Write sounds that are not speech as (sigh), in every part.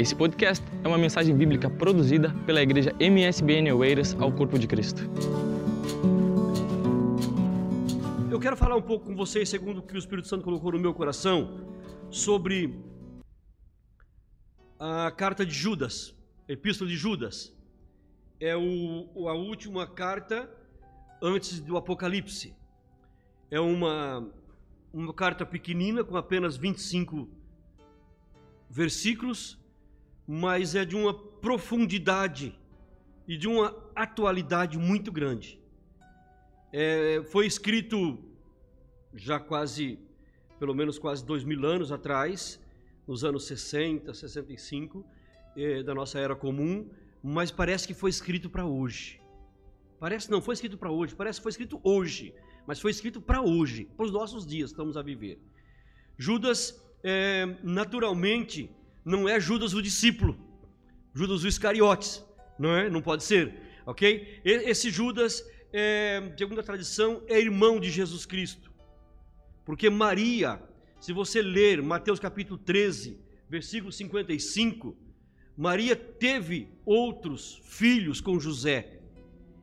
Esse podcast é uma mensagem bíblica produzida pela igreja MSBN Oeiras ao Corpo de Cristo. Eu quero falar um pouco com vocês, segundo o que o Espírito Santo colocou no meu coração, sobre a carta de Judas, a epístola de Judas. É o, a última carta antes do Apocalipse. É uma, uma carta pequenina, com apenas 25 versículos, mas é de uma profundidade e de uma atualidade muito grande. É, foi escrito já quase, pelo menos quase dois mil anos atrás, nos anos 60, 65, é, da nossa era comum, mas parece que foi escrito para hoje. Parece não, foi escrito para hoje, parece que foi escrito hoje, mas foi escrito para hoje, para os nossos dias estamos a viver. Judas, é, naturalmente, não é Judas o discípulo, Judas o Iscariotes, não é? Não pode ser, ok? Esse Judas, é, segundo a tradição, é irmão de Jesus Cristo, porque Maria, se você ler Mateus capítulo 13, versículo 55, Maria teve outros filhos com José,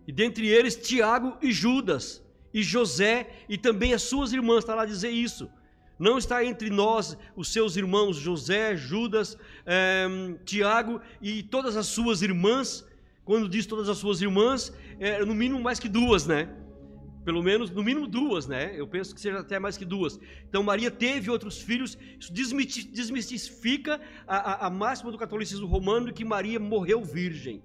e dentre eles Tiago e Judas, e José e também as suas irmãs, está lá a dizer isso. Não está entre nós os seus irmãos José, Judas, é, Tiago e todas as suas irmãs. Quando diz todas as suas irmãs, é no mínimo mais que duas, né? Pelo menos, no mínimo duas, né? Eu penso que seja até mais que duas. Então, Maria teve outros filhos. Isso desmistifica a, a, a máxima do catolicismo romano de que Maria morreu virgem.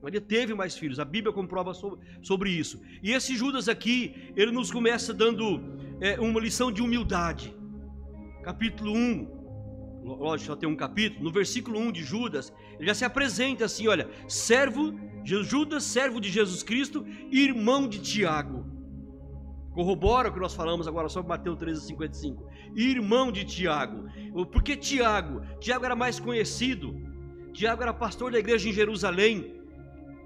Maria teve mais filhos, a Bíblia comprova sobre, sobre isso. E esse Judas aqui, ele nos começa dando é, uma lição de humildade capítulo 1, lógico, só tem um capítulo, no versículo 1 de Judas, ele já se apresenta assim: olha, servo, Judas, servo de Jesus Cristo, irmão de Tiago. Corrobora o que nós falamos agora sobre Mateus 13,55. Irmão de Tiago. Por que Tiago? Tiago era mais conhecido. Tiago era pastor da igreja em Jerusalém.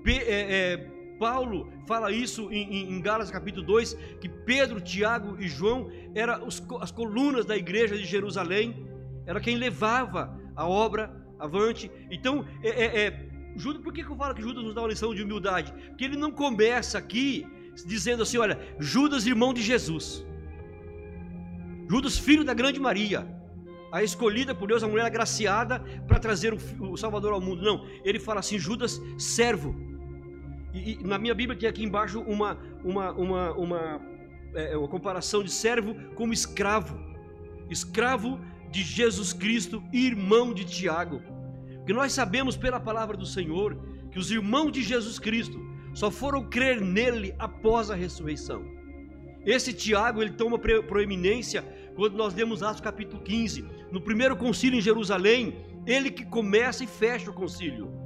É, é, Paulo fala isso em, em, Gálatas capítulo 2, que Pedro, Tiago e João eram os, as colunas da igreja de Jerusalém, era quem levava a obra avante. Então, é, é, é, Judas, por que, que eu falo que Judas nos dá uma lição de humildade? Porque ele não começa aqui dizendo assim: olha, Judas, irmão de Jesus, Judas, filho da grande Maria, a escolhida por Deus, a mulher agraciada para trazer o, o Salvador ao mundo. Não, ele fala assim: Judas, servo e, e, na minha Bíblia tem aqui embaixo uma, uma, uma, uma, é, é, uma comparação de servo como escravo. Escravo de Jesus Cristo, irmão de Tiago. Porque nós sabemos pela palavra do Senhor que os irmãos de Jesus Cristo só foram crer nele após a ressurreição. Esse Tiago, ele toma proeminência quando nós lemos Atos capítulo 15. No primeiro concílio em Jerusalém, ele que começa e fecha o concílio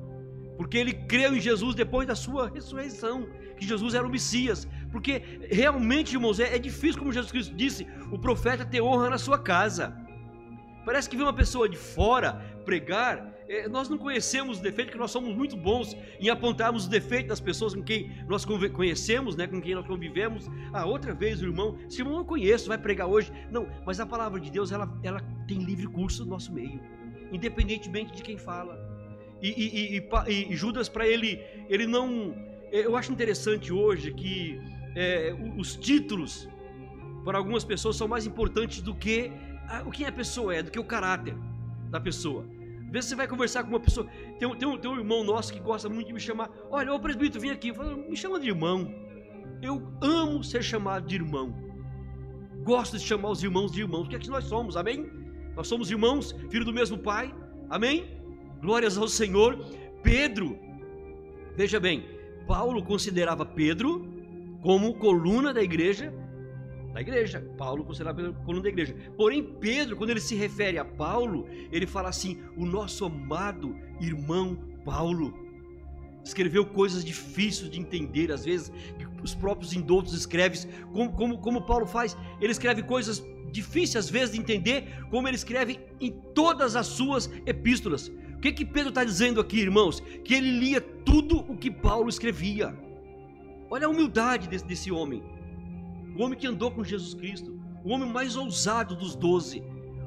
porque ele creu em Jesus depois da sua ressurreição, que Jesus era o Messias. Porque realmente, irmãos, é, é difícil, como Jesus Cristo disse, o profeta ter honra na sua casa. Parece que vem uma pessoa de fora pregar, é, nós não conhecemos os defeitos, que nós somos muito bons em apontarmos os defeitos das pessoas com quem nós conhecemos, né, com quem nós convivemos. Ah, outra vez o irmão, esse irmão eu conheço, vai pregar hoje. Não, mas a palavra de Deus, ela, ela tem livre curso no nosso meio, independentemente de quem fala. E, e, e, e Judas, para ele, ele não. Eu acho interessante hoje que é, os títulos, para algumas pessoas, são mais importantes do que o que a pessoa é, do que o caráter da pessoa. Às vezes você vai conversar com uma pessoa. Tem, tem, um, tem um irmão nosso que gosta muito de me chamar. Olha, o presbítero, vem aqui. Me chama de irmão. Eu amo ser chamado de irmão. Gosto de chamar os irmãos de irmãos. O que é que nós somos? Amém? Nós somos irmãos, filho do mesmo pai. Amém? Glórias ao Senhor. Pedro, veja bem, Paulo considerava Pedro como coluna da igreja, da igreja. Paulo considerava Pedro coluna da igreja. Porém, Pedro, quando ele se refere a Paulo, ele fala assim: o nosso amado irmão Paulo escreveu coisas difíceis de entender, às vezes, que os próprios indoutos escrevem, como, como, como Paulo faz, ele escreve coisas difíceis às vezes de entender, como ele escreve em todas as suas epístolas. O que que Pedro está dizendo aqui, irmãos? Que ele lia tudo o que Paulo escrevia. Olha a humildade desse, desse homem. O homem que andou com Jesus Cristo. O homem mais ousado dos doze.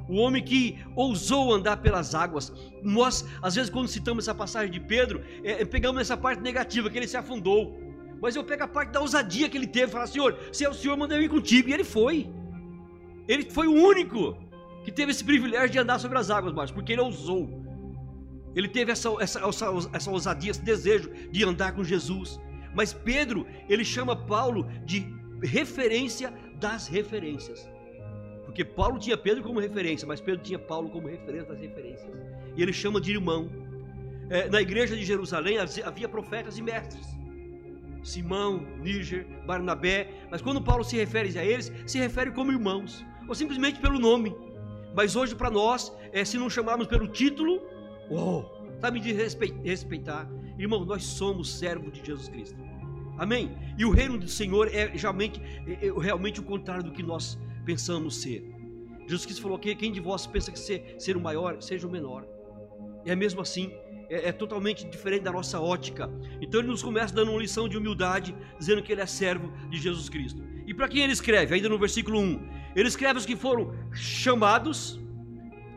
o homem que ousou andar pelas águas. Nós, às vezes, quando citamos essa passagem de Pedro, é, é pegamos essa parte negativa, que ele se afundou. Mas eu pego a parte da ousadia que ele teve, falo, Senhor, se é o Senhor, manda eu ir contigo. E ele foi. Ele foi o único que teve esse privilégio de andar sobre as águas, mas porque ele ousou. Ele teve essa, essa, essa, essa ousadia, esse desejo de andar com Jesus. Mas Pedro, ele chama Paulo de referência das referências. Porque Paulo tinha Pedro como referência, mas Pedro tinha Paulo como referência das referências. E ele chama de irmão. É, na igreja de Jerusalém havia profetas e mestres. Simão, Níger, Barnabé. Mas quando Paulo se refere a eles, se refere como irmãos. Ou simplesmente pelo nome. Mas hoje para nós, é, se não chamarmos pelo título, oh, sabe de respeitar. Irmão, nós somos servos de Jesus Cristo. Amém? E o reino do Senhor é realmente, é, é realmente o contrário do que nós pensamos ser. Jesus Cristo falou que quem de vós pensa que ser, ser o maior, seja o menor. É mesmo assim, é, é, totalmente diferente da nossa ótica. Então ele nos começa dando uma lição de humildade, dizendo que ele é servo de Jesus Cristo. E para quem ele escreve? Ainda no versículo 1, ele escreve os que foram chamados,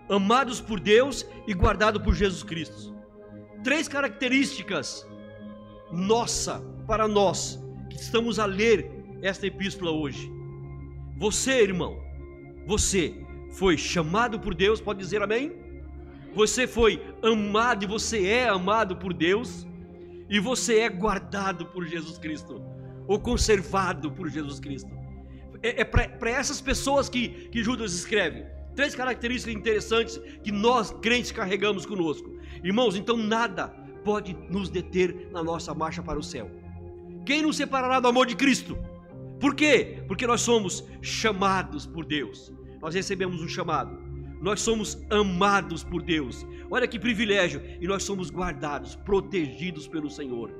amados por Deus e guardados por Jesus Cristo. Três características nossa para nós que estamos a ler esta epístola hoje. Você, irmão, você foi chamado por Deus, pode dizer amém? Você foi amado e você é amado por Deus, e você é guardado por Jesus Cristo, ou conservado por Jesus Cristo. É, é para essas pessoas que, que Judas escreve. Três características interessantes que nós crentes carregamos conosco. Irmãos, então nada pode nos deter na nossa marcha para o céu. Quem nos separará do amor de Cristo? Por quê? Porque nós somos chamados por Deus. Nós recebemos um chamado. Nós somos amados por Deus. Olha que privilégio. E nós somos guardados, protegidos pelo Senhor.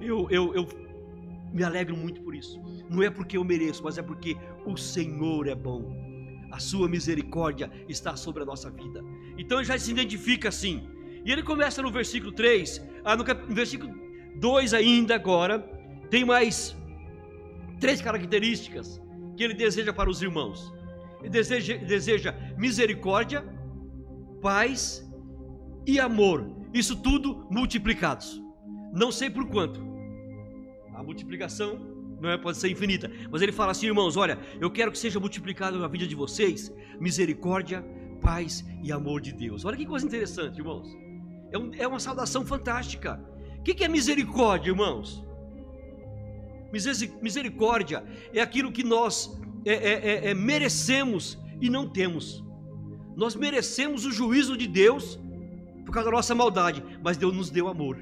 Eu, eu, eu me alegro muito por isso. Não é porque eu mereço, mas é porque o Senhor é bom. A sua misericórdia está sobre a nossa vida. Então ele já se identifica assim. E ele começa no versículo 3, ah, no, no versículo 2 ainda agora, tem mais três características que ele deseja para os irmãos. Ele deseja, deseja misericórdia, paz e amor. Isso tudo multiplicados. Não sei por quanto. A multiplicação não é, pode ser infinita. Mas ele fala assim, irmãos: olha, eu quero que seja multiplicado na vida de vocês misericórdia, paz e amor de Deus. Olha que coisa interessante, irmãos. É, um, é uma saudação fantástica. O que, que é misericórdia, irmãos? Misericórdia é aquilo que nós é, é, é, é, merecemos e não temos. Nós merecemos o juízo de Deus por causa da nossa maldade, mas Deus nos deu amor.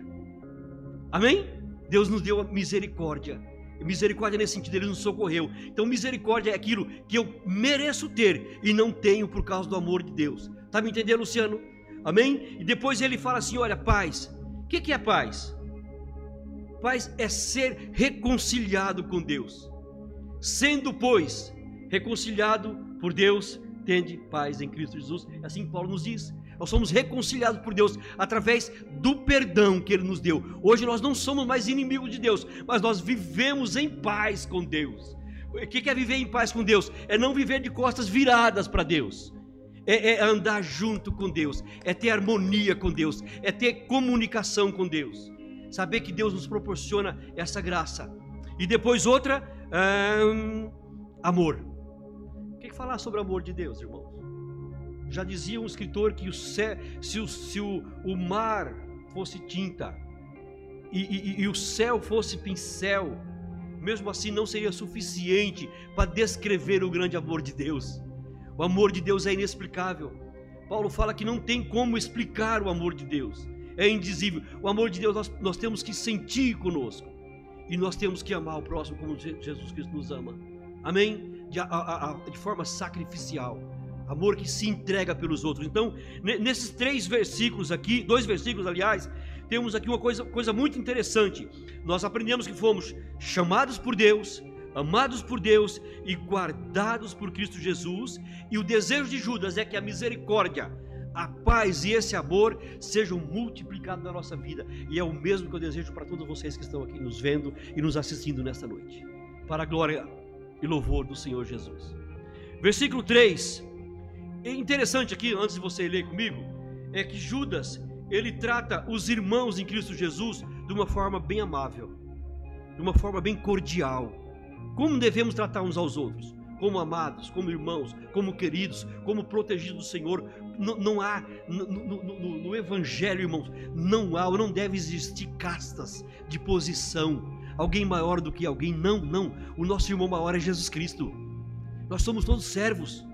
Amém? Deus nos deu misericórdia. Misericórdia nesse sentido, Ele nos socorreu. Então, misericórdia é aquilo que eu mereço ter e não tenho por causa do amor de Deus. Tá me entendendo, Luciano? Amém? E depois ele fala assim: olha, paz. O que, que é paz? Paz é ser reconciliado com Deus. Sendo, pois, reconciliado por Deus, tende paz em Cristo Jesus. É assim Paulo nos diz. Nós somos reconciliados por Deus através do perdão que Ele nos deu. Hoje nós não somos mais inimigos de Deus, mas nós vivemos em paz com Deus. O que é viver em paz com Deus? É não viver de costas viradas para Deus. É, é, andar junto com Deus, é ter harmonia com Deus, é ter comunicação com Deus saber que Deus nos proporciona essa graça. E depois outra, hum, amor. O que falar sobre o amor de Deus, irmãos? Já dizia um escritor que o céu, se, o, se o, o mar fosse tinta e, e, e o céu fosse pincel, mesmo assim não seria suficiente para descrever o grande amor de Deus. O amor de Deus é inexplicável. Paulo fala que não tem como explicar o amor de Deus é indizível. O amor de Deus nós, nós temos que sentir conosco. E nós temos que amar o próximo como Jesus Cristo nos ama. Amém? De, a, a, de forma sacrificial. Amor que se entrega pelos outros. Então, nesses três versículos aqui, dois versículos, aliás, temos aqui uma coisa, coisa muito interessante. Nós aprendemos que fomos chamados por Deus, amados por Deus e guardados por Cristo Jesus. E o desejo de Judas é que a misericórdia a paz e esse amor sejam multiplicados na nossa vida. E é o mesmo que eu desejo para todos vocês que estão aqui nos vendo e nos assistindo nesta noite. Para a glória e louvor do Senhor Jesus. Versículo 3. É interessante aqui, antes de você ler comigo, é que Judas, ele trata os irmãos em Cristo Jesus de uma forma bem amável, de uma forma bem cordial. Como devemos tratar uns aos outros? Como amados, como irmãos, como queridos, como protegidos do Senhor. Não, não há, no, no, no, no Evangelho, irmãos, não há, ou não deve existir castas de posição. Alguém maior do que alguém. Não, não. O nosso irmão maior é Jesus Cristo. Nós somos todos servos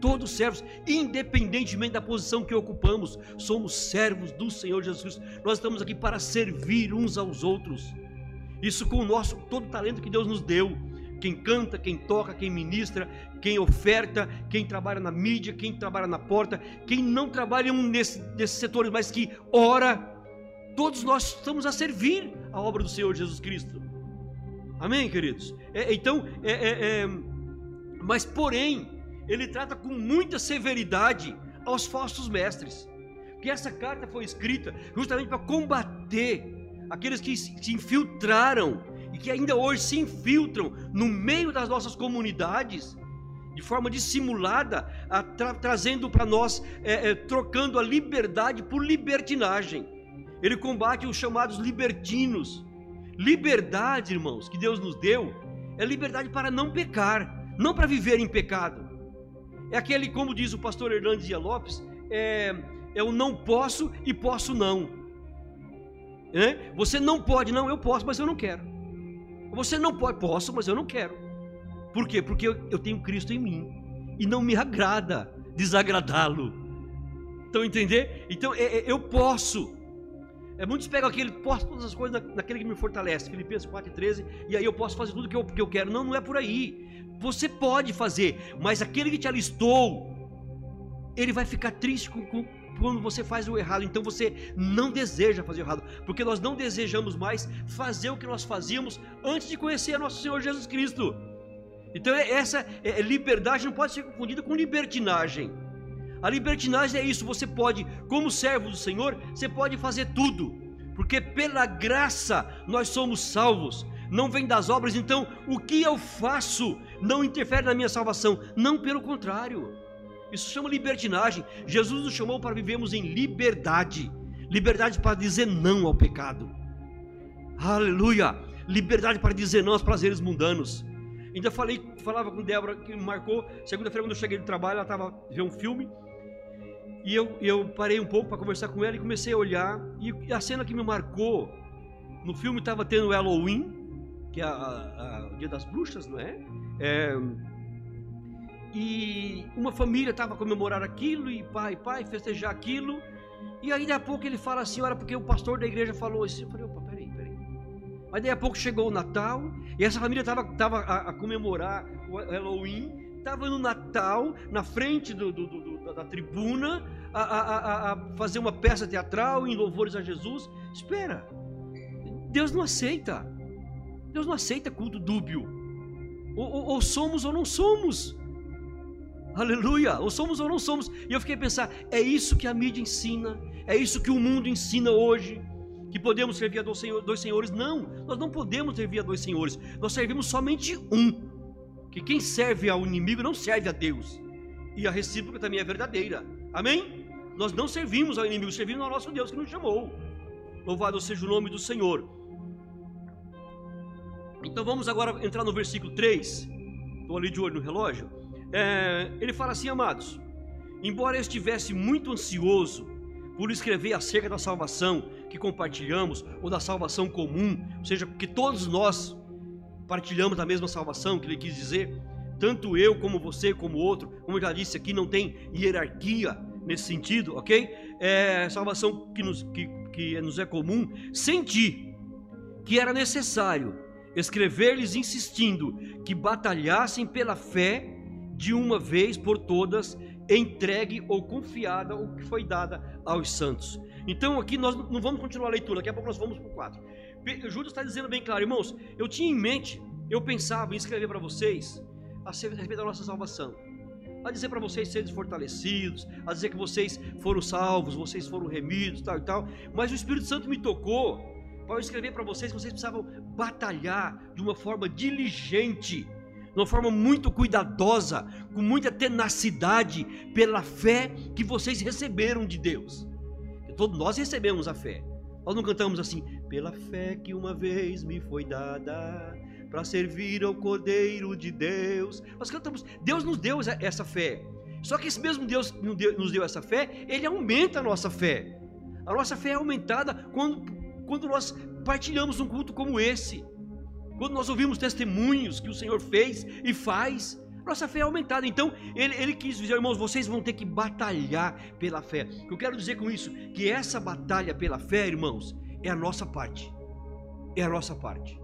todos servos, independentemente da posição que ocupamos, somos servos do Senhor Jesus. Nós estamos aqui para servir uns aos outros. Isso com o nosso todo o talento que Deus nos deu. Quem canta, quem toca, quem ministra, quem oferta, quem trabalha na mídia, quem trabalha na porta, quem não trabalha em um desses setores, mas que ora, todos nós estamos a servir a obra do Senhor Jesus Cristo. Amém, queridos? É, então, é, é, é mas porém, ele trata com muita severidade aos falsos mestres. Que essa carta foi escrita justamente para combater aqueles que se infiltraram e que ainda hoje se infiltram no meio das nossas comunidades de forma dissimulada, a, tra trazendo para nós, é, é, trocando a liberdade por libertinagem. Ele combate os chamados libertinos. Liberdade, irmãos, que Deus nos deu, é liberdade para não pecar, não para viver em pecado. É aquele, como diz o pastor Hernandes Dia Lopes, é, é o não posso e posso não. É? Você não pode, não, eu posso, mas eu não quero. Você não pode, posso, mas eu não quero. Por quê? Porque eu, eu tenho Cristo em mim e não me agrada desagradá-lo. Então, entender? Então, é, é, eu posso. É, muitos pegam aquele, posso todas as coisas naquele que me fortalece, Filipenses 4,13, e aí eu posso fazer tudo que eu, que eu quero. Não, não é por aí. Você pode fazer, mas aquele que te alistou, ele vai ficar triste com, com, quando você faz o errado. Então você não deseja fazer o errado, porque nós não desejamos mais fazer o que nós fazíamos antes de conhecer nosso Senhor Jesus Cristo. Então é, essa é, liberdade não pode ser confundida com libertinagem. A libertinagem é isso, você pode, como servo do Senhor, você pode fazer tudo, porque pela graça nós somos salvos não vem das obras, então o que eu faço não interfere na minha salvação. Não, pelo contrário. Isso chama libertinagem. Jesus nos chamou para vivermos em liberdade liberdade para dizer não ao pecado. Aleluia! Liberdade para dizer não aos prazeres mundanos. Ainda falei, falava com Débora que me marcou. Segunda-feira, quando eu cheguei do trabalho, ela estava vendo um filme. E eu, eu parei um pouco para conversar com ela e comecei a olhar. E a cena que me marcou no filme estava tendo Halloween que é a, a, o Dia das Bruxas, não é? é e uma família estava a comemorar aquilo, e pai, pai, festejar aquilo. E aí, daí a pouco, ele fala assim: olha, porque o pastor da igreja falou isso. Eu falei: opa, peraí, peraí. Mas daí a pouco chegou o Natal, e essa família estava tava a, a, comemorar o Halloween, estava no Natal, na frente do, do, do, da, tribuna, a, a, a fazer uma peça teatral em louvores a Jesus. Espera, Deus não aceita. Deus não aceita culto dúbio. Ou, ou, ou, somos ou não somos. Aleluia! Ou somos ou não somos. E eu fiquei a pensar: é isso que a mídia ensina, é isso que o mundo ensina hoje. Que podemos servir a dois, dois senhores. Não, nós não podemos servir a dois senhores. Nós servimos somente um. Que quem serve ao inimigo não serve a Deus. E a recíproca também é verdadeira. Amém? Nós não servimos ao inimigo, servimos ao nosso Deus que nos chamou. Louvado seja o nome do Senhor. Então vamos agora entrar no versículo 3. Estou ali de olho no relógio. É, ele fala assim, amados: Embora eu estivesse muito ansioso por escrever acerca da salvação que compartilhamos, ou da salvação comum, ou seja, que todos nós partilhamos da mesma salvação, que ele quis dizer, tanto eu como você, como outro, como eu já disse aqui, não tem hierarquia nesse sentido, ok? É salvação que nos, que, que nos é comum, senti que era necessário escrever-lhes insistindo que batalhassem pela fé de uma vez por todas, entregue ou confiada o que foi dada aos santos. Então aqui nós não vamos continuar a leitura, daqui a pouco nós vamos para o 4. Judas está dizendo bem claro, irmãos, eu tinha em mente, eu pensava em escrever para vocês a respeito da nossa salvação. A dizer para vocês serem fortalecidos, a dizer que vocês foram salvos, vocês foram remidos, tal e tal. Mas o Espírito Santo me tocou para escrever para vocês que vocês precisavam batalhar de uma forma diligente de uma forma muito cuidadosa, com muita tenacidade, pela fé que vocês receberam de Deus. Todos nós recebemos a fé. Nós não cantamos assim, pela fé que uma vez me foi dada, para servir ao Cordeiro de Deus. Nós cantamos, Deus nos deu essa fé. Só que esse mesmo Deus nos deu essa fé, ele aumenta a nossa fé. A nossa fé é aumentada quando, quando nós partilhamos um culto como esse. Quando nós ouvimos testemunhos que o Senhor fez e faz, nossa fé é aumentada. Então, ele, ele quis dizer, irmãos, vocês vão ter que batalhar pela fé. O que eu quero dizer com isso? Que essa batalha pela fé, irmãos, é a nossa parte. É a nossa parte.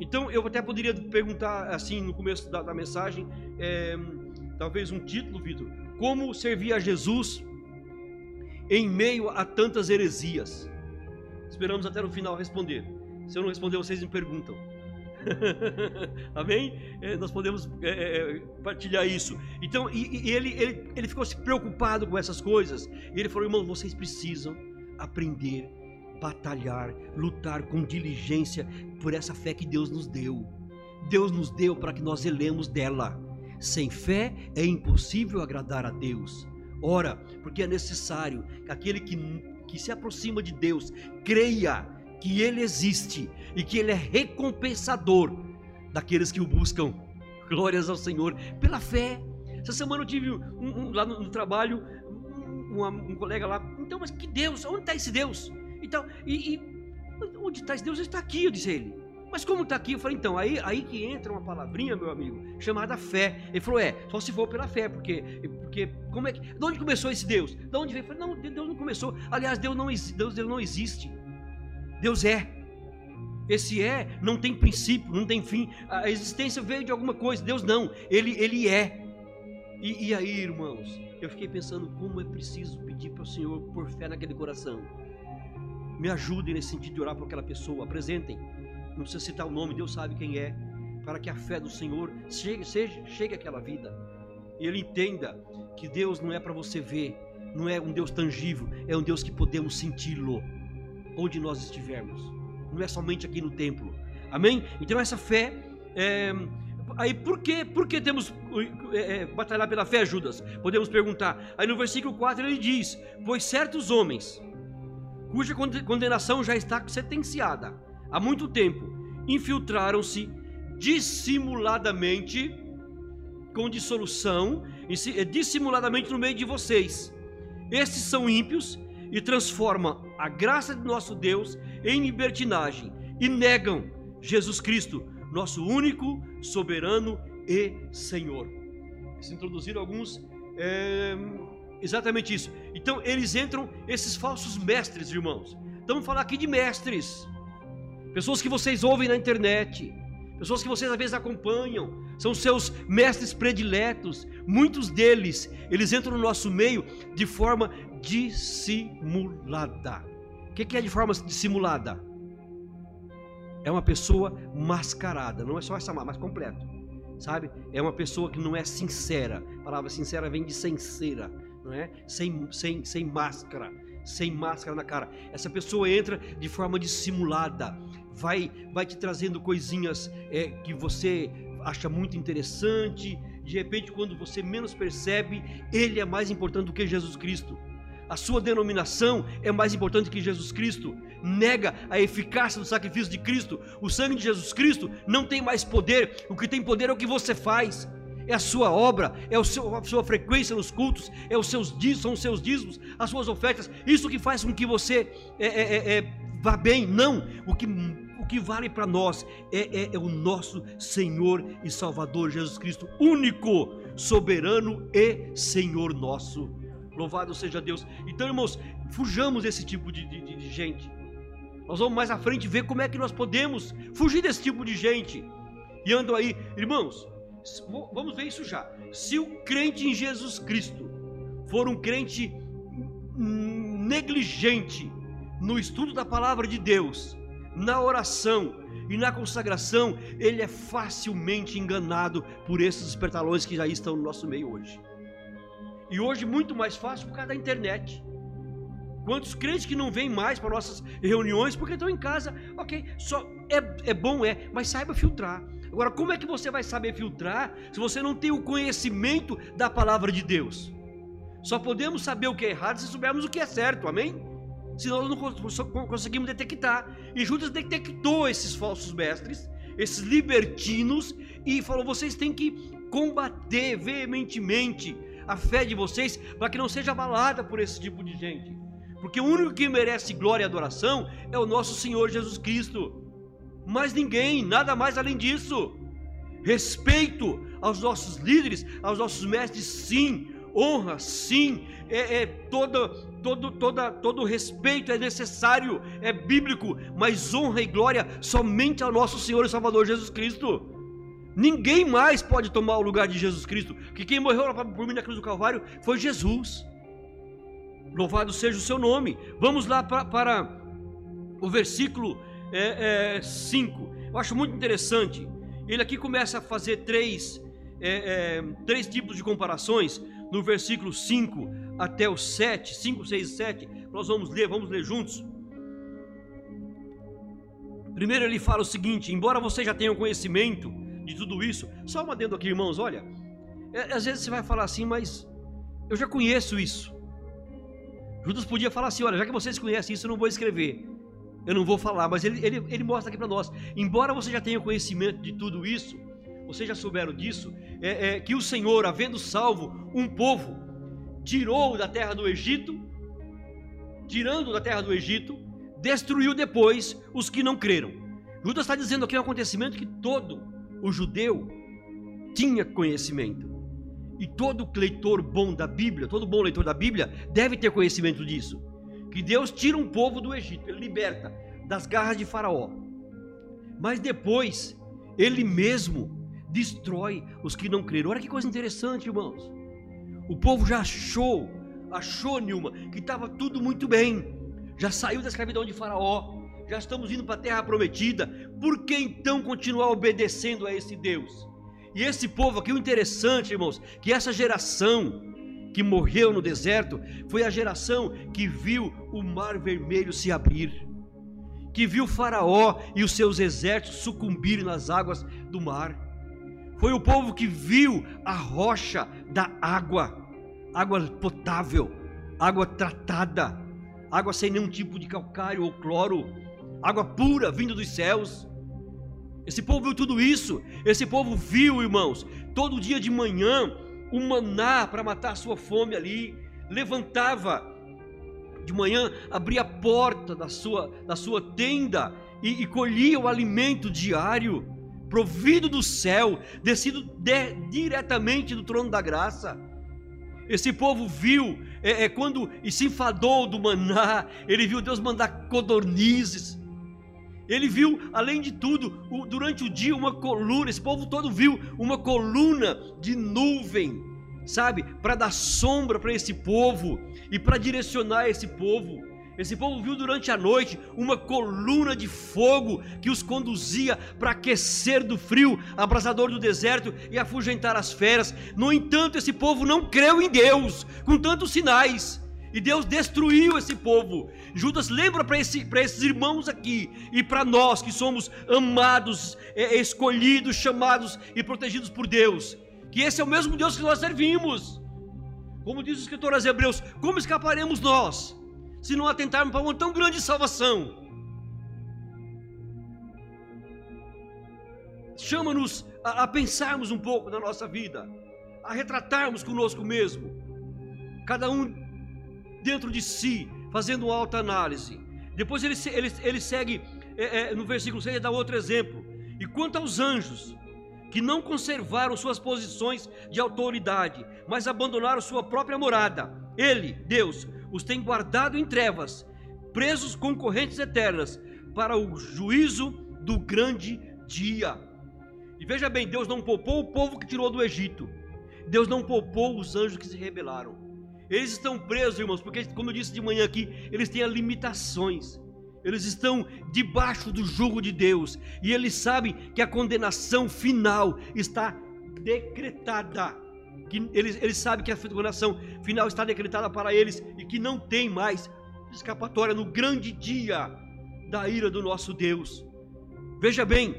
Então, eu até poderia perguntar assim no começo da, da mensagem, é, talvez um título, Vitor: Como servir a Jesus em meio a tantas heresias? Esperamos até no final responder. Se eu não responder, vocês me perguntam. (laughs) Amém? É, nós podemos é, é, é, partilhar isso. Então, e, e ele, ele, ele ficou se preocupado com essas coisas. E ele falou: irmãos, vocês precisam aprender, batalhar, lutar com diligência por essa fé que Deus nos deu. Deus nos deu para que nós elemos dela. Sem fé é impossível agradar a Deus. Ora, porque é necessário que aquele que, que se aproxima de Deus creia que Ele existe e que Ele é recompensador daqueles que o buscam. Glórias ao Senhor pela fé. Essa semana eu tive um, um, lá no, no trabalho um, um, colega lá. Então, mas que Deus? Onde está esse Deus? Então, e, e onde está Deus? Está aqui, eu disse ele. Mas como está aqui? Eu falei, então, aí, aí que entra uma palavrinha, meu amigo, chamada fé. Ele falou, é, só se for pela fé, porque, porque como é que, de onde começou esse Deus? De onde veio? Eu falei, não, Deus não começou. Aliás, Deus não, Deus, Deus não existe. Deus é. Esse é não tem princípio, não tem fim. A existência veio de alguma coisa. Deus não. Ele, ele é. E, e aí, irmãos, eu fiquei pensando como é preciso pedir para o Senhor por fé naquele coração. Me ajudem nesse sentido de orar por aquela pessoa. Apresentem. Não precisa citar o nome, Deus sabe quem é. Para que a fé do Senhor chegue, seja, chegue àquela vida. E ele entenda que Deus não é para você ver, não é um Deus tangível, é um Deus que podemos senti-lo onde nós estivermos. Não é somente aqui no templo. Amém? Então essa fé é, Aí por que, por que temos é, é, batalhar pela fé, Judas? Podemos perguntar. Aí no versículo 4 ele diz: Pois certos homens, cuja condenação já está sentenciada há muito tempo, infiltraram-se dissimuladamente, com dissolução, é, dissimuladamente no meio de vocês. Estes são ímpios e transformam a graça de nosso Deus em libertinagem e negam Jesus Cristo, nosso único, soberano e Senhor. Se introduziram alguns é, exatamente isso. Então eles entram esses falsos mestres, irmãos. Então vamos falar aqui de mestres, pessoas que vocês ouvem na internet, pessoas que vocês às vezes acompanham, são seus mestres prediletos. Muitos deles, eles entram no nosso meio de forma dissimulada. O que é de forma dissimulada? É uma pessoa mascarada, não é só essa mas completo, sabe? É uma pessoa que não é sincera. A palavra sincera vem de sincera, não é? Sem, sem, sem máscara, sem máscara na cara. Essa pessoa entra de forma dissimulada, vai, vai te trazendo coisinhas é, que você acha muito interessante. De repente, quando você menos percebe, ele é mais importante do que Jesus Cristo a sua denominação é mais importante que Jesus Cristo, nega a eficácia do sacrifício de Cristo, o sangue de Jesus Cristo não tem mais poder, o que tem poder é o que você faz, é a sua obra, é seu, a sua frequência nos cultos, é os seus são os seus dízimos, as suas ofertas, isso que faz com que você é, é, é, é vá bem, não, o que, o que vale para nós é, é, é o nosso Senhor e Salvador Jesus Cristo, único, soberano e Senhor nosso. Louvado seja Deus. Então, irmãos, fujamos desse tipo de, de, de gente. Nós vamos mais à frente ver como é que nós podemos fugir desse tipo de gente. E andam aí, irmãos, vamos ver isso já. Se o crente em Jesus Cristo for um crente negligente no estudo da palavra de Deus, na oração e na consagração, ele é facilmente enganado por esses espertalões que já estão no nosso meio hoje. E hoje muito mais fácil por causa da internet. Quantos crentes que não vêm mais para nossas reuniões porque estão em casa? Ok, só é, é bom, é, mas saiba filtrar. Agora, como é que você vai saber filtrar se você não tem o conhecimento da palavra de Deus? Só podemos saber o que é errado se soubermos o que é certo, amém? Senão nós não conseguimos detectar. E Judas detectou esses falsos mestres, esses libertinos, e falou: vocês têm que combater veementemente a fé de vocês para que não seja abalada por esse tipo de gente. Porque o único que merece glória e adoração é o nosso Senhor Jesus Cristo. Mais ninguém, nada mais além disso. Respeito aos nossos líderes, aos nossos mestres, sim. Honra, sim. É, é toda, todo, toda, todo respeito é necessário, é bíblico, mas honra e glória somente ao nosso Senhor e Salvador Jesus Cristo. Ninguém mais pode tomar o lugar de Jesus Cristo, que quem morreu por mim na cruz do Calvário foi Jesus. Louvado seja o seu nome. Vamos lá para o versículo 5. É, é, Eu acho muito interessante. Ele aqui começa a fazer três, é, é três tipos de comparações. No versículo 5 até o 7, 5, 6 e 7. Nós vamos ler, vamos ler juntos. Primeiro ele fala o seguinte: embora você já tenha conhecimento de tudo isso, só uma dentro aqui, irmãos, olha. É, às vezes você vai falar assim, mas eu já conheço isso. Judas podia falar assim: olha, já que vocês conhecem isso, eu não vou escrever. Eu não vou falar, mas ele, ele, ele mostra aqui para nós. Embora você já tenha conhecimento de tudo isso, vocês já souberam disso, é, é, que o Senhor, havendo salvo um povo, tirou da terra do Egito, tirando da terra do Egito, destruiu depois os que não creram. Judas está dizendo aqui um acontecimento que todo o judeu tinha conhecimento. E todo leitor bom da Bíblia, todo bom leitor da Bíblia, deve ter conhecimento disso. Deus tira um povo do Egito, ele liberta das garras de Faraó. Mas depois, ele mesmo destrói os que não creram. Olha que coisa interessante, irmãos. O povo já achou, achou, Nilma, que estava tudo muito bem. Já saiu da escravidão de Faraó, já estamos indo para a terra prometida. Por que então continuar obedecendo a esse Deus? E esse povo aqui, o interessante, irmãos, que essa geração que morreu no deserto foi a geração que viu o mar vermelho se abrir, que viu Faraó e os seus exércitos sucumbirem nas águas do mar. Foi o povo que viu a rocha da água, água potável, água tratada, água sem nenhum tipo de calcário ou cloro, água pura vindo dos céus. Esse povo viu tudo isso. Esse povo viu, irmãos, todo dia de manhã, o maná para matar a sua fome ali. Levantava de manhã, abria a porta da sua, da sua tenda e, e colhia o alimento diário, provido do céu, descido de, diretamente do trono da graça. Esse povo viu, é, é, quando e se enfadou do maná, ele viu Deus mandar codornizes, ele viu, além de tudo, durante o dia uma coluna, esse povo todo viu uma coluna de nuvem, sabe, para dar sombra para esse povo e para direcionar esse povo. Esse povo viu durante a noite uma coluna de fogo que os conduzia para aquecer do frio, abrasador do deserto e afugentar as feras. No entanto, esse povo não creu em Deus, com tantos sinais. E Deus destruiu esse povo. Judas lembra para esse, esses irmãos aqui e para nós que somos amados, é, escolhidos, chamados e protegidos por Deus, que esse é o mesmo Deus que nós servimos. Como diz o escritor aos Hebreus, como escaparemos nós se não atentarmos para uma tão grande salvação? Chama-nos a, a pensarmos um pouco na nossa vida, a retratarmos conosco mesmo. Cada um dentro de si, fazendo uma alta análise. Depois ele, ele, ele segue é, é, no versículo 6 e dá outro exemplo. E quanto aos anjos, que não conservaram suas posições de autoridade, mas abandonaram sua própria morada, ele, Deus, os tem guardado em trevas, presos com correntes eternas, para o juízo do grande dia. E veja bem, Deus não poupou o povo que tirou do Egito. Deus não poupou os anjos que se rebelaram. Eles estão presos, irmãos, porque, como eu disse de manhã aqui, eles têm limitações. Eles estão debaixo do jugo de Deus. E eles sabem que a condenação final está decretada. Que eles, eles sabem que a condenação final está decretada para eles e que não tem mais escapatória no grande dia da ira do nosso Deus. Veja bem,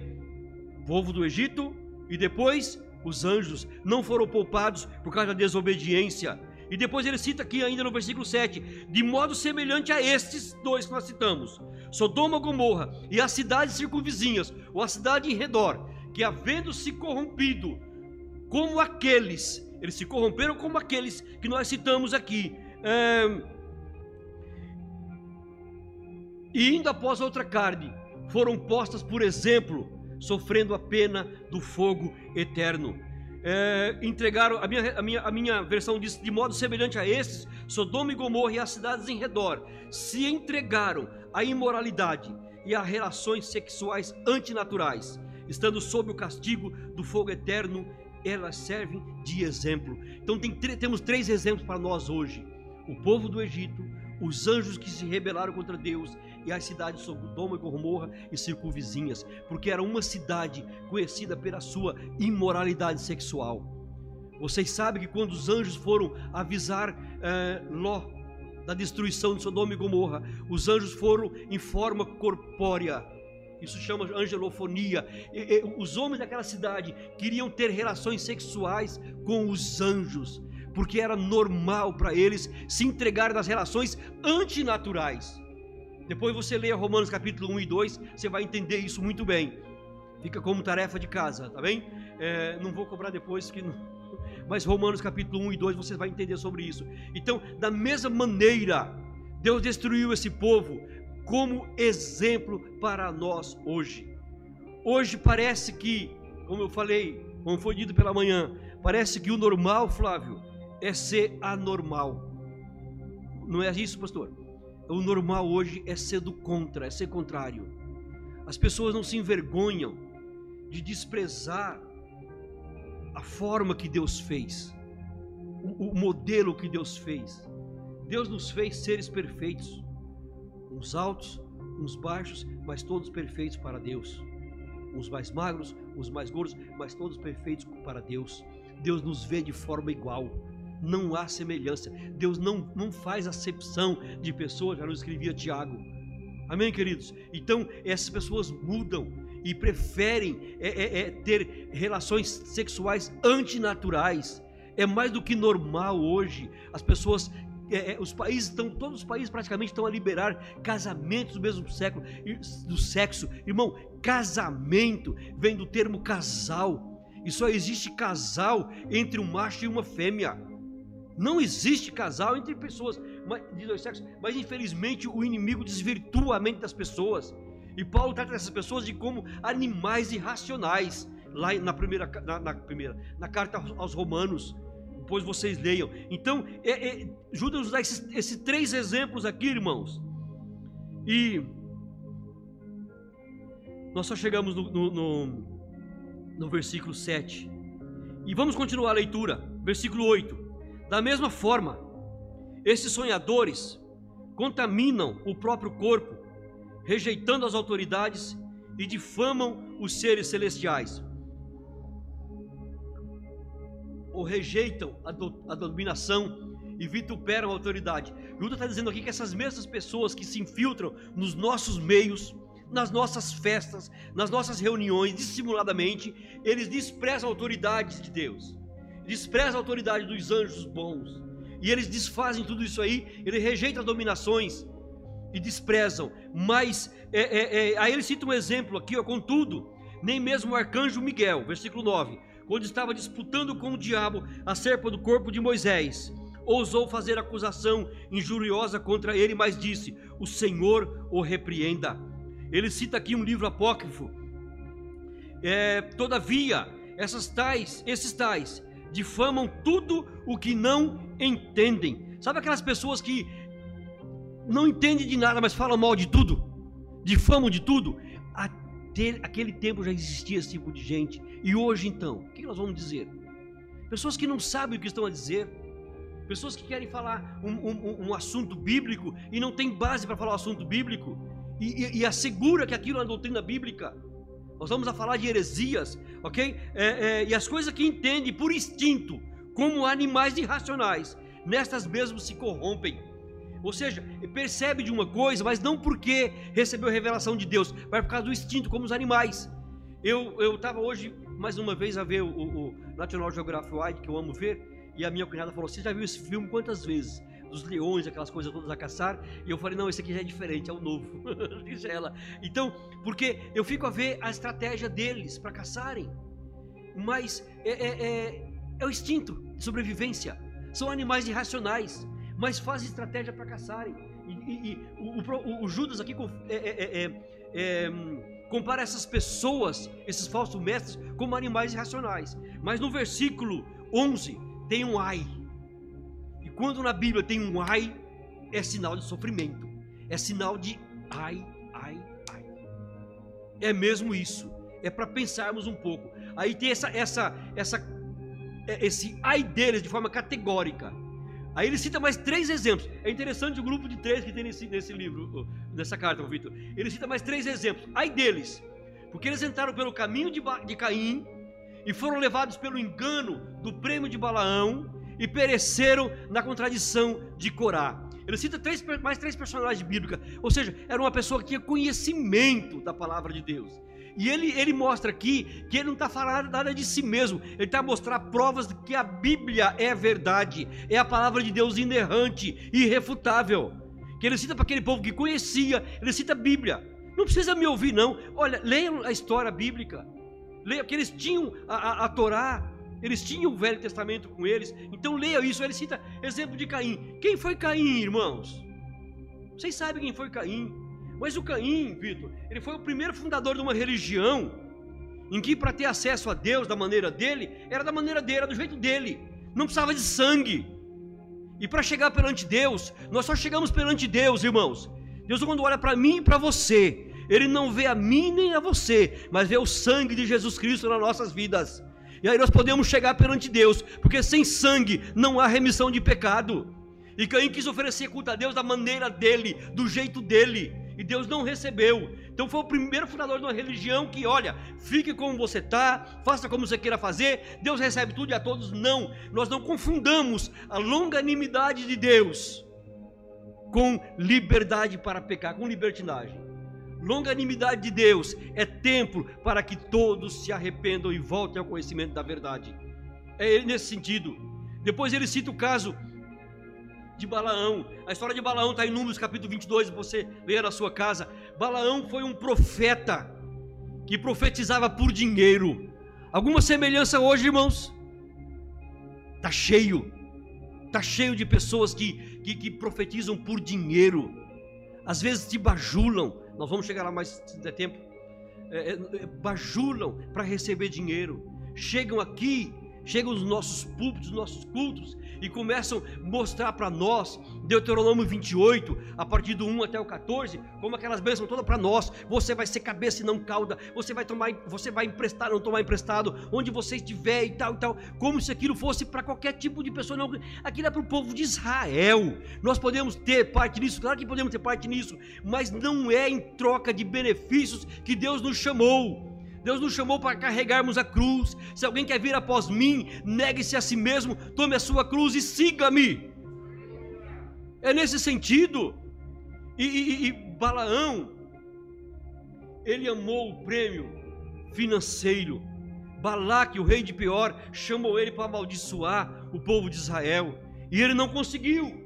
povo do Egito e depois os anjos não foram poupados por causa da desobediência. E depois ele cita aqui ainda no versículo 7, de modo semelhante a estes dois que nós citamos, Sodoma Gomorra e as cidades circunvizinhas, ou a cidade em redor, que havendo se corrompido como aqueles, eles se corromperam como aqueles que nós citamos aqui, é, e indo após outra carne, foram postas por exemplo, sofrendo a pena do fogo eterno. É, entregaram, a minha, a, minha, a minha versão diz, de modo semelhante a estes, Sodoma e Gomorra e as cidades em redor, se entregaram à imoralidade e a relações sexuais antinaturais, estando sob o castigo do fogo eterno, elas servem de exemplo. Então tem, temos três exemplos para nós hoje: o povo do Egito, os anjos que se rebelaram contra Deus e as cidades Sodoma e Gomorra e circunvizinhas, porque era uma cidade conhecida pela sua imoralidade sexual. Vocês sabem que quando os anjos foram avisar eh, Ló da destruição de Sodoma e Gomorra, os anjos foram em forma corpórea. Isso chama angelofonia. E, e, os homens daquela cidade queriam ter relações sexuais com os anjos, porque era normal para eles se entregar nas relações antinaturais. Depois você leia Romanos capítulo 1 e 2, você vai entender isso muito bem. Fica como tarefa de casa, tá bem? É, não vou cobrar depois que não... (laughs) Mas Romanos capítulo 1 e 2 você vai entender sobre isso. Então, da mesma maneira, Deus destruiu esse povo como exemplo para nós hoje. Hoje parece que, como eu falei, como foi dito pela manhã, parece que o normal, Flávio, é ser anormal. Não é isso, pastor? O normal hoje é ser do contra, é ser contrário. As pessoas não se envergonham de desprezar a forma que Deus fez, o, o modelo que Deus fez. Deus nos fez seres perfeitos, uns altos, uns baixos, mas todos perfeitos para Deus. Uns mais magros, uns mais gordos, mas todos perfeitos para Deus. Deus nos vê de forma igual não há semelhança. Deus não, não faz acepção de pessoas, já nos escrevia Tiago. Amém, queridos? Então, essas pessoas mudam e preferem é, é, é, ter relações sexuais antinaturais. É mais do que normal hoje. As pessoas é, é, os países estão, todos os países praticamente estão a liberar casamentos do mesmo século, do sexo. Irmão, casamento vem do termo casal. E só existe casal entre um macho e uma fêmea. Não existe casal entre pessoas de dois sexos, mas infelizmente o inimigo desvirtua a mente das pessoas. E Paulo trata essas pessoas de como animais irracionais, lá na primeira, na, na primeira, na carta aos Romanos. Depois vocês leiam. Então, é, é, Judas nos dá esses, esses três exemplos aqui, irmãos. E nós só chegamos no, no, no, no versículo 7. E vamos continuar a leitura. Versículo 8. Da mesma forma, esses sonhadores contaminam o próprio corpo, rejeitando as autoridades e difamam os seres celestiais. Ou rejeitam a, do, a dominação e vituperam a autoridade. Judas está dizendo aqui que essas mesmas pessoas que se infiltram nos nossos meios, nas nossas festas, nas nossas reuniões, dissimuladamente, eles desprezam a autoridade de Deus despreza a autoridade dos anjos bons. E eles desfazem tudo isso aí, ele rejeita dominações e desprezam. Mas é, é, é, aí ele cita um exemplo aqui, ó, contudo, nem mesmo o arcanjo Miguel, versículo 9, quando estava disputando com o diabo a serpa do corpo de Moisés, ousou fazer acusação injuriosa contra ele, mas disse: O Senhor o repreenda. Ele cita aqui um livro apócrifo. É, todavia, essas tais, esses tais difamam tudo o que não entendem. Sabe aquelas pessoas que não entendem de nada, mas falam mal de tudo? Difamam de tudo? Aquele tempo já existia esse tipo de gente. E hoje então, o que nós vamos dizer? Pessoas que não sabem o que estão a dizer. Pessoas que querem falar um, um, um assunto bíblico e não tem base para falar o um assunto bíblico. E, e, e assegura que aquilo é doutrina bíblica. Nós vamos a falar de heresias, ok? É, é, e as coisas que entendem por instinto, como animais irracionais, nestas mesmas se corrompem. Ou seja, percebe de uma coisa, mas não porque recebeu revelação de Deus, mas por causa do instinto, como os animais. Eu estava hoje, mais uma vez, a ver o, o, National Geographic Wide, que eu amo ver, e a minha cunhada falou: Você já viu esse filme quantas vezes? Dos leões, aquelas coisas todas a caçar. E eu falei: Não, esse aqui já é diferente, é o novo. (laughs) Diz ela. Então, porque eu fico a ver a estratégia deles para caçarem. Mas é, é, é, é o instinto de sobrevivência. São animais irracionais, mas fazem estratégia para caçarem. E, e, e o, o, o, Judas aqui é, é, é, é compara essas pessoas, esses falsos mestres, como animais irracionais. Mas no versículo 11 tem um ai. Quando na Bíblia tem um ai, é sinal de sofrimento. É sinal de ai, ai, ai. É mesmo isso. É para pensarmos um pouco. Aí tem essa, essa, essa, é, esse ai deles de forma categórica. Aí ele cita mais três exemplos. É interessante o grupo de três que tem nesse, nesse livro, nessa carta, Vitor. Ele cita mais três exemplos. Ai deles, porque eles entraram pelo caminho de, de Caim e foram levados pelo engano do prêmio de Balaão e pereceram na contradição de Corá. Ele cita três, mais três personagens bíblicos, ou seja, era uma pessoa que tinha conhecimento da palavra de Deus. E ele, ele mostra aqui que ele não está falando nada de si mesmo, ele está mostrando provas de que a Bíblia é verdade, é a palavra de Deus inerrante irrefutável. Que ele cita para aquele povo que conhecia, ele cita a Bíblia. Não precisa me ouvir, não. Olha, leiam a história bíblica. Leia, que eles tinham a, a, a Torá, eles tinham o Velho Testamento com eles. Então leia isso. Ele cita exemplo de Caim. Quem foi Caim, irmãos? Vocês sabem quem foi Caim? Mas o Caim, Vitor, ele foi o primeiro fundador de uma religião em que para ter acesso a Deus da maneira dele, era da maneira dele, era do jeito dele. Não precisava de sangue. E para chegar perante Deus, nós só chegamos perante Deus, irmãos. Deus quando olha para mim e para você, ele não vê a mim nem a você, mas vê o sangue de Jesus Cristo nas nossas vidas. E aí nós podemos chegar perante Deus, porque sem sangue não há remissão de pecado. E Caim quis oferecer culto a Deus da maneira dele, do jeito dele e Deus não recebeu. Então foi o primeiro fundador de uma religião que, olha, fique como você está, faça como você queira fazer, Deus recebe tudo e a todos. Não, nós não confundamos a longanimidade de Deus com liberdade para pecar, com libertinagem. Longanimidade de Deus é tempo para que todos se arrependam e voltem ao conhecimento da verdade. É nesse sentido. Depois ele cita o caso de Balaão. A história de Balaão está em Números capítulo 22, você lê na sua casa. Balaão foi um profeta que profetizava por dinheiro. Alguma semelhança hoje, irmãos? Está cheio. Está cheio de pessoas que, que, que, profetizam por dinheiro. Às vezes te bajulam. Nós vamos chegar lá mais se der tempo. É, é, bajulam para receber dinheiro. Chegam aqui, chegam nos nossos púlpitos, nos nossos cultos e começam a mostrar para nós, Deuteronômio 28, a partir do 1 até o 14, como aquelas bênçãos todas para nós. Você vai ser cabeça e não cauda, você vai tomar, você vai emprestar, não tomar emprestado, onde você estiver e tal e tal, como se aquilo fosse para qualquer tipo de pessoa, não, aquilo é para o povo de Israel. Nós podemos ter parte nisso, claro que podemos ter parte nisso, mas não é em troca de benefícios que Deus nos chamou. Deus nos chamou para carregarmos a cruz. Se alguém quer vir após mim, negue-se a si mesmo, tome a sua cruz e siga-me. É nesse sentido. E, e, e Balaão, ele amou o prêmio financeiro. Balaque, o rei de Pior, chamou ele para amaldiçoar o povo de Israel. E ele não conseguiu.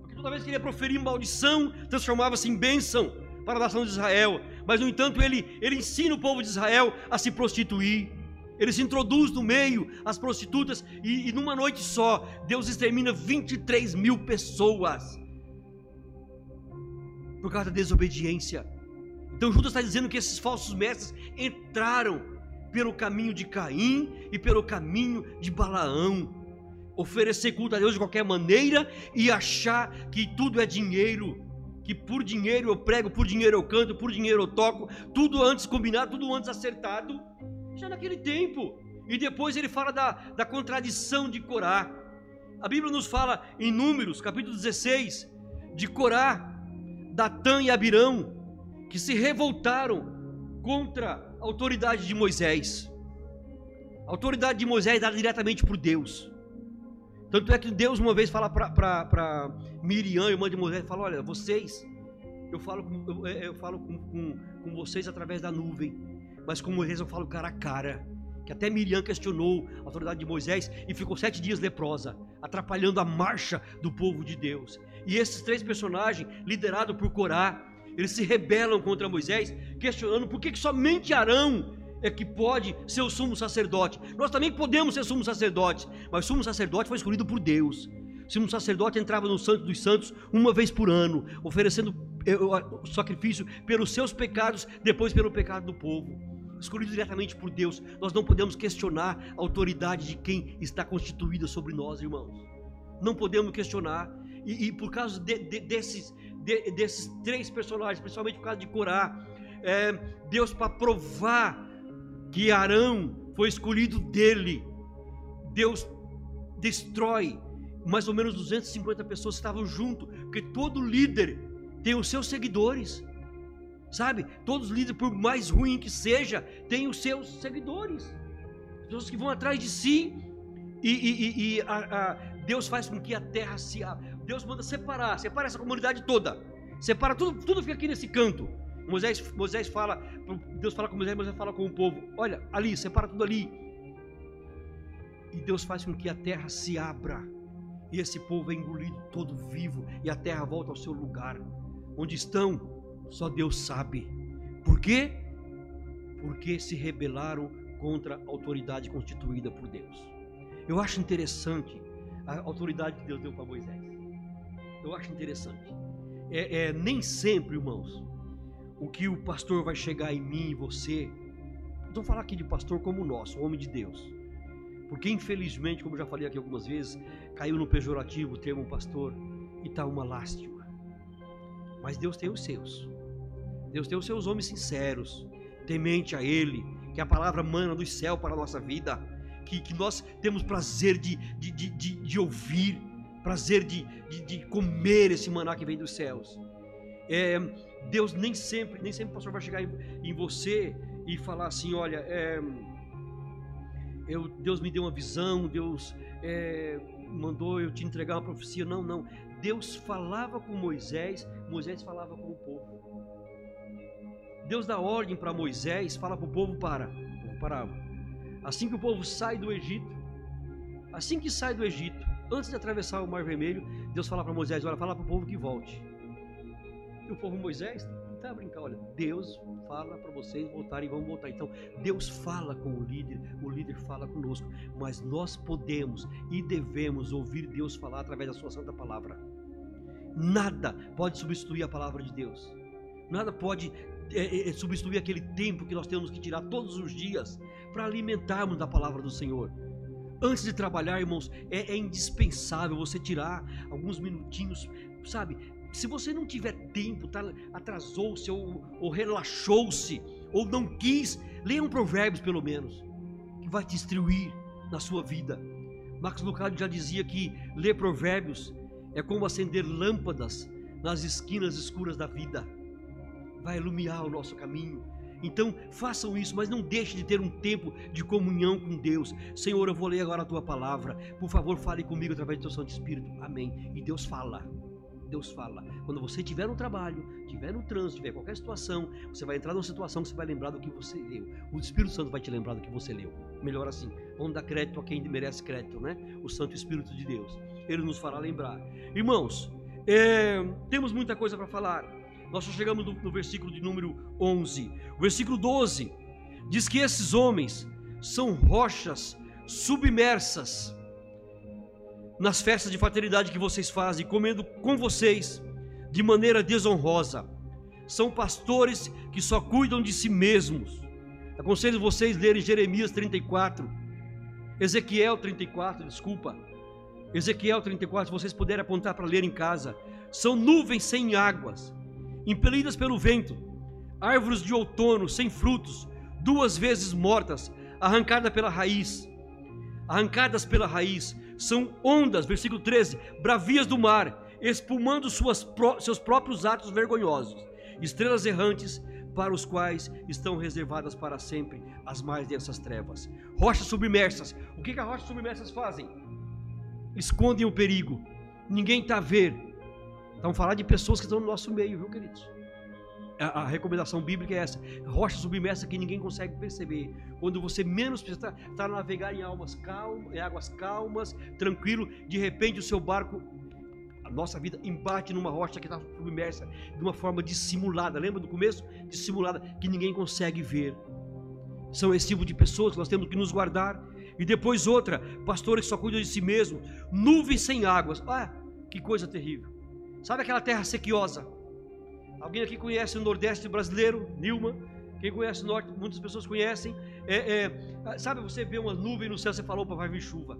Porque toda vez que ele ia proferir maldição, transformava-se em bênção para a nação de Israel mas no entanto ele, ele ensina o povo de Israel a se prostituir. Ele se introduz no meio as prostitutas e, e numa noite só Deus extermina 23 mil pessoas por causa da desobediência. Então Judas está dizendo que esses falsos mestres entraram pelo caminho de Caim e pelo caminho de Balaão. Oferecer culto a Deus de qualquer maneira e achar que tudo é dinheiro que por dinheiro eu prego, por dinheiro eu canto, por dinheiro eu toco, tudo antes combinado, tudo antes acertado, já naquele tempo. E depois ele fala da, da contradição de Corá. A Bíblia nos fala em Números, capítulo 16, de Corá, Datã e Abirão, que se revoltaram contra a autoridade de Moisés. A autoridade de Moisés é dada diretamente por Deus. Tanto é que Deus uma vez fala para Miriam, irmã de Moisés, fala: Olha, vocês, eu falo, com, eu, é, eu falo com, com, com, vocês através da nuvem, mas como eles não falam cara a cara. Que até Miriam questionou a autoridade de Moisés e ficou sete dias leprosa, atrapalhando a marcha do povo de Deus. E esses três personagens, liderados por Corá, eles se rebelam contra Moisés, questionando por que, que somente Arão é que pode ser o sumo sacerdote. Nós também podemos ser sumo sacerdotes, mas o sumo sacerdote foi escolhido por Deus. Sumo sacerdote entrava no Santo dos Santos uma vez por ano, oferecendo eh, sacrifício pelos seus pecados, depois pelo pecado do povo. Escolhido diretamente por Deus, nós não podemos questionar a autoridade de quem está constituída sobre nós, irmãos. Não podemos questionar, e, e por causa de, de, desses, de, desses três personagens, principalmente por causa de Corá, é, Deus, para provar que Arão foi escolhido dele, Deus destrói mais ou menos 250 pessoas estavam junto, porque todo líder tem os seus seguidores. Sabe? Todos os líderes, por mais ruim que seja, têm os seus seguidores. Pessoas que vão atrás de si. E, e, e a, a, Deus faz com que a terra se abra. Deus manda separar, separa essa comunidade toda. Separa tudo, tudo fica aqui nesse canto. Moisés, Moisés fala, Deus fala com Moisés, Moisés fala com o povo: olha, ali, separa tudo ali. E Deus faz com que a terra se abra. E esse povo é engolido todo vivo. E a terra volta ao seu lugar. Onde estão, só Deus sabe. Por quê? Porque se rebelaram contra a autoridade constituída por Deus. Eu acho interessante a autoridade que Deus deu para Moisés. Eu acho interessante. É, é, nem sempre, irmãos, o que o pastor vai chegar em mim e você. Estou falando aqui de pastor como nosso, homem de Deus. Porque infelizmente, como já falei aqui algumas vezes, caiu no pejorativo o termo pastor e está uma lástima. Mas Deus tem os seus. Deus tem os seus homens sinceros, temente a Ele, que a palavra mana do céu para a nossa vida, que, que nós temos prazer de, de, de, de, de ouvir, prazer de, de, de, comer esse maná que vem dos céus. É, Deus nem sempre, nem sempre o pastor vai chegar em, você e falar assim, olha, é, eu, Deus me deu uma visão, Deus é, mandou eu te entregar uma profecia. Não, não. Deus falava com Moisés, Moisés falava com o povo. Deus dá ordem para Moisés, fala para o povo para. Parava. Assim que o povo sai do Egito, assim que sai do Egito, antes de atravessar o Mar Vermelho, Deus fala para Moisés: olha, fala para o povo que volte. E o povo Moisés tá brincando, olha, Deus fala para vocês voltarem e vão voltar. Então, Deus fala com o líder, o líder fala conosco, mas nós podemos e devemos ouvir Deus falar através da sua santa palavra. Nada pode substituir a palavra de Deus. Nada pode é, é, é, substituir aquele tempo que nós temos que tirar todos os dias para alimentarmos da palavra do Senhor. Antes de trabalhar, irmãos, é, é indispensável você tirar alguns minutinhos, sabe? Se você não tiver tempo, tá, atrasou-se ou, ou relaxou-se ou não quis, leia um Provérbios pelo menos, que vai te instruir na sua vida. Marcos Lucado já dizia que ler Provérbios é como acender lâmpadas nas esquinas escuras da vida vai iluminar o nosso caminho. Então, façam isso, mas não deixe de ter um tempo de comunhão com Deus. Senhor, eu vou ler agora a tua palavra. Por favor, fale comigo através do teu Santo Espírito. Amém. E Deus fala. Deus fala. Quando você estiver no trabalho, estiver no trânsito, tiver qualquer situação, você vai entrar numa situação que você vai lembrar do que você leu. O Espírito Santo vai te lembrar do que você leu. Melhor assim. Vamos dar crédito a quem merece crédito, né? O Santo Espírito de Deus. Ele nos fará lembrar. Irmãos, é, temos muita coisa para falar. Nós só chegamos no, no versículo de número 11. O versículo 12 diz que esses homens são rochas submersas nas festas de fraternidade que vocês fazem, comendo com vocês de maneira desonrosa. São pastores que só cuidam de si mesmos. Aconselho vocês lerem Jeremias 34, Ezequiel 34, desculpa. Ezequiel 34, se vocês puderem apontar para ler em casa. São nuvens sem águas, impelidas pelo vento, árvores de outono sem frutos, duas vezes mortas, arrancadas pela raiz. Arrancadas pela raiz, são ondas, versículo 13, bravias do mar, espumando suas, seus próprios atos vergonhosos, estrelas errantes para os quais estão reservadas para sempre as mais densas trevas. Rochas submersas. O que, que as rochas submersas fazem? Escondem o perigo. Ninguém está a ver, Estamos falando de pessoas que estão no nosso meio, viu, queridos? A, a, recomendação bíblica é essa: rocha submersa que ninguém consegue perceber. Quando você menos precisa estar tá, tá navegar em, almas calmas, em águas calmas, tranquilo, de repente o seu barco, a nossa vida embate numa rocha que está submersa de uma forma dissimulada. Lembra do começo? Dissimulada, que ninguém consegue ver. São esse tipo de pessoas que nós temos que nos guardar. E depois outra, pastores que só cuidam de si mesmo, nuvens sem águas. Ah, que coisa terrível. Sabe aquela terra sequiosa? Alguém aqui conhece o Nordeste brasileiro, Nilma? Quem conhece o Norte, muitas pessoas conhecem. É, é, sabe, você vê uma nuvem no céu, você falou, para vai vir chuva.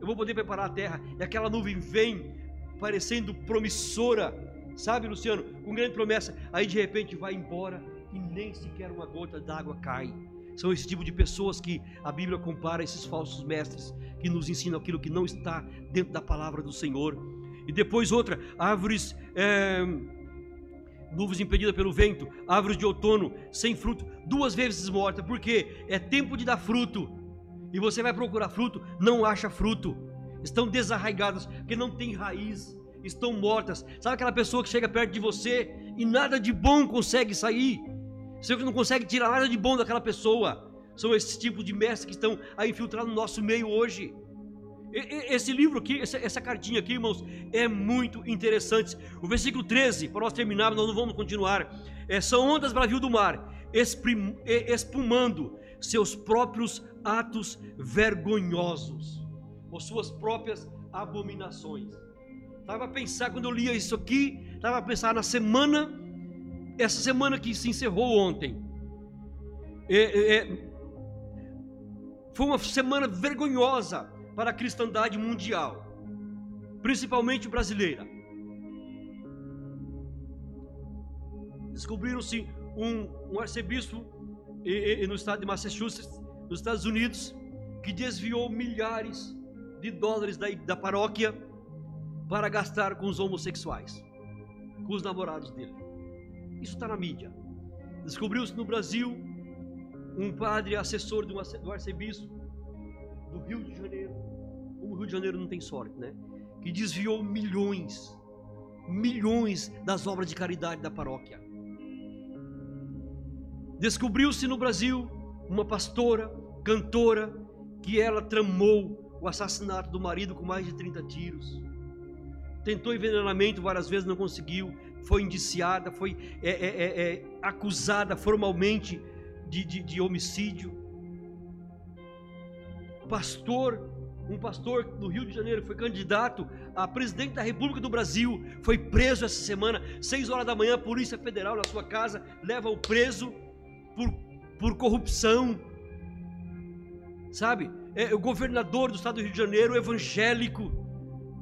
Eu vou poder preparar a terra, e aquela nuvem vem parecendo promissora, sabe, Luciano? Com grande promessa, aí de repente vai embora e nem sequer uma gota d'água cai. São esse tipo de pessoas que a Bíblia compara esses falsos mestres que nos ensinam aquilo que não está dentro da palavra do Senhor. E depois outra, árvores. É, nuvens impedidas pelo vento, árvores de outono sem fruto, duas vezes morta, porque é tempo de dar fruto. E você vai procurar fruto, não acha fruto. Estão desarraigadas, porque não tem raiz, estão mortas. Sabe aquela pessoa que chega perto de você e nada de bom consegue sair? Você não consegue tirar nada de bom daquela pessoa. São esses tipos de mestres que estão aí infiltrados no nosso meio hoje. Esse livro aqui, essa, cartinha aqui, irmãos, é muito interessante. O versículo 13, para nós terminarmos, nós não vamos continuar. É, são ondas bravio do mar, espumando seus próprios atos vergonhosos, ou suas próprias abominações. Estava a pensar, quando eu lia isso aqui, estava a pensar na semana, essa semana que se encerrou ontem. É, é, foi uma semana vergonhosa para a cristandade mundial, principalmente brasileira. Descobriram-se um, um arcebispo e, e, no estado de Massachusetts, nos Estados Unidos, que desviou milhares de dólares da, da paróquia para gastar com os homossexuais, com os namorados dele. Isso está na mídia. Descobriu-se no Brasil um padre assessor do arcebispo do Rio de Janeiro, como o Rio de Janeiro não tem sorte, né? Que desviou milhões, milhões das obras de caridade da paróquia. Descobriu-se no Brasil uma pastora, cantora, que ela tramou o assassinato do marido com mais de 30 tiros. Tentou envenenamento várias vezes, não conseguiu. Foi indiciada, foi é, é, é, é acusada formalmente de, de, de homicídio pastor, um pastor do Rio de Janeiro, foi candidato a presidente da República do Brasil, foi preso essa semana, seis horas da manhã, a Polícia Federal na sua casa leva o preso por, por corrupção. Sabe? É, o governador do estado do Rio de Janeiro, evangélico,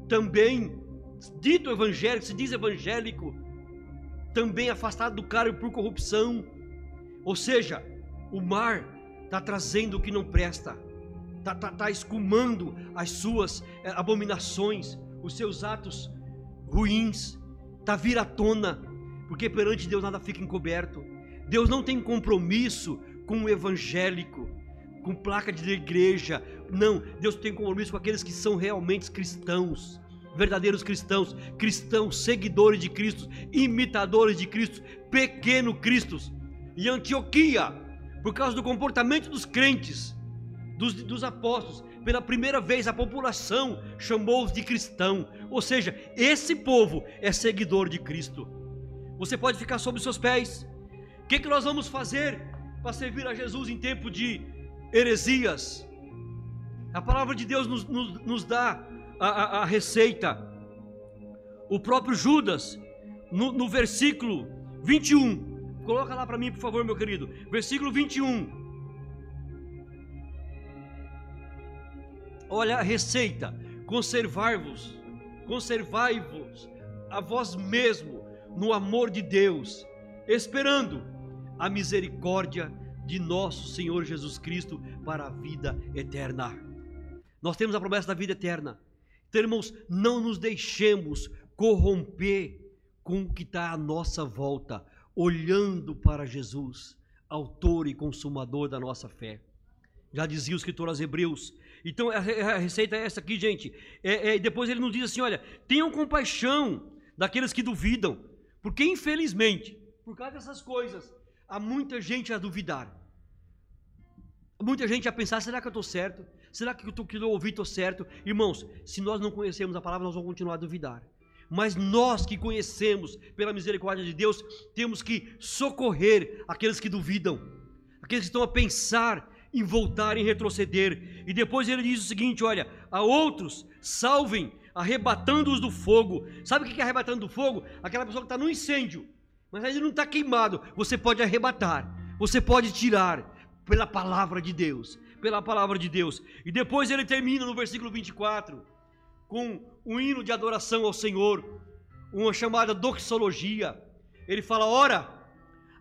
também, dito evangélico, se diz evangélico, também afastado do cargo por corrupção. Ou seja, o mar está trazendo o que não presta está tá, tá escumando as suas eh, abominações, os seus atos ruins, está vir à tona, porque perante Deus nada fica encoberto. Deus não tem compromisso com o evangélico, com placa de igreja. Não, Deus tem compromisso com aqueles que são realmente cristãos, verdadeiros cristãos, cristãos, seguidores de Cristo, imitadores de Cristo, pequeno Cristos. E Antioquia, por causa do comportamento dos crentes, dos, dos apóstolos, pela primeira vez a população chamou-os de cristão, ou seja, esse povo é seguidor de Cristo. Você pode ficar sobre os seus pés. O que, que nós vamos fazer para servir a Jesus em tempo de heresias? A palavra de Deus nos, nos, nos dá a, a, a, receita. O próprio Judas, no, no versículo 21, coloca lá para mim, por favor, meu querido. Versículo 21. Olha a receita: conservar-vos, conservai-vos a vós mesmo no amor de Deus, esperando a misericórdia de nosso Senhor Jesus Cristo para a vida eterna. Nós temos a promessa da vida eterna. Então, irmãos, não nos deixemos corromper com o que está à nossa volta, olhando para Jesus, autor e consumador da nossa fé. Já dizia o escritor aos Hebreus: então a receita é essa aqui, gente. É, é, depois ele nos diz assim: olha, tenham compaixão daqueles que duvidam, porque infelizmente, por causa dessas coisas, há muita gente a duvidar. Muita gente a pensar: será que eu estou certo? Será que o que eu ouvi estou certo? Irmãos, se nós não conhecemos a palavra, nós vamos continuar a duvidar. Mas nós que conhecemos, pela misericórdia de Deus, temos que socorrer aqueles que duvidam, aqueles que estão a pensar em voltar, em retroceder. E depois ele diz o seguinte: olha, a outros salvem, arrebatando-os do fogo. Sabe o que é arrebatando do fogo? Aquela pessoa que está no incêndio, mas ainda não está queimado. Você pode arrebatar, você pode tirar pela palavra de Deus. Pela palavra de Deus. E depois ele termina no versículo 24 com um hino de adoração ao Senhor, uma chamada doxologia. Ele fala: Ora,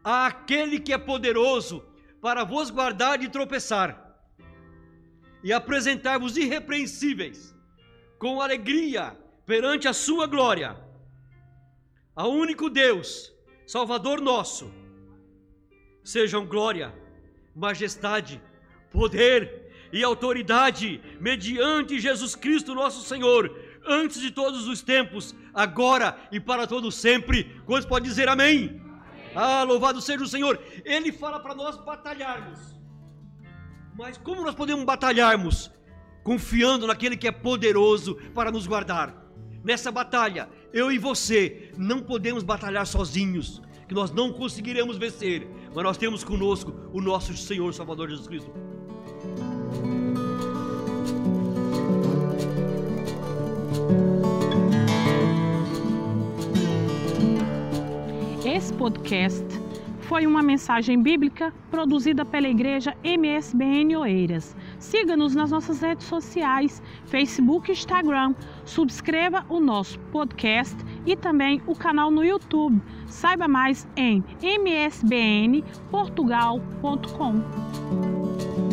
há aquele que é poderoso para vos guardar de tropeçar e apresentar-vos irrepreensíveis, com alegria perante a sua glória. Ao único Deus, Salvador nosso, sejam glória, majestade, poder e autoridade mediante Jesus Cristo, nosso Senhor, antes de todos os tempos, agora e para todo sempre. Quantos pode dizer amém? Ah, louvado seja o Senhor. Ele fala para nós batalharmos. Mas como nós podemos batalharmos? Confiando naquele que é poderoso para nos guardar. Nessa batalha, eu e você não podemos batalhar sozinhos, que nós não conseguiremos vencer, mas nós temos conosco o nosso Senhor Salvador Jesus Cristo. Esse podcast foi uma mensagem bíblica produzida pela Igreja MSBN Oeiras. Siga-nos nas nossas redes sociais, Facebook e Instagram. Subscreva o nosso podcast e também o canal no YouTube. Saiba mais em msbnportugal.com.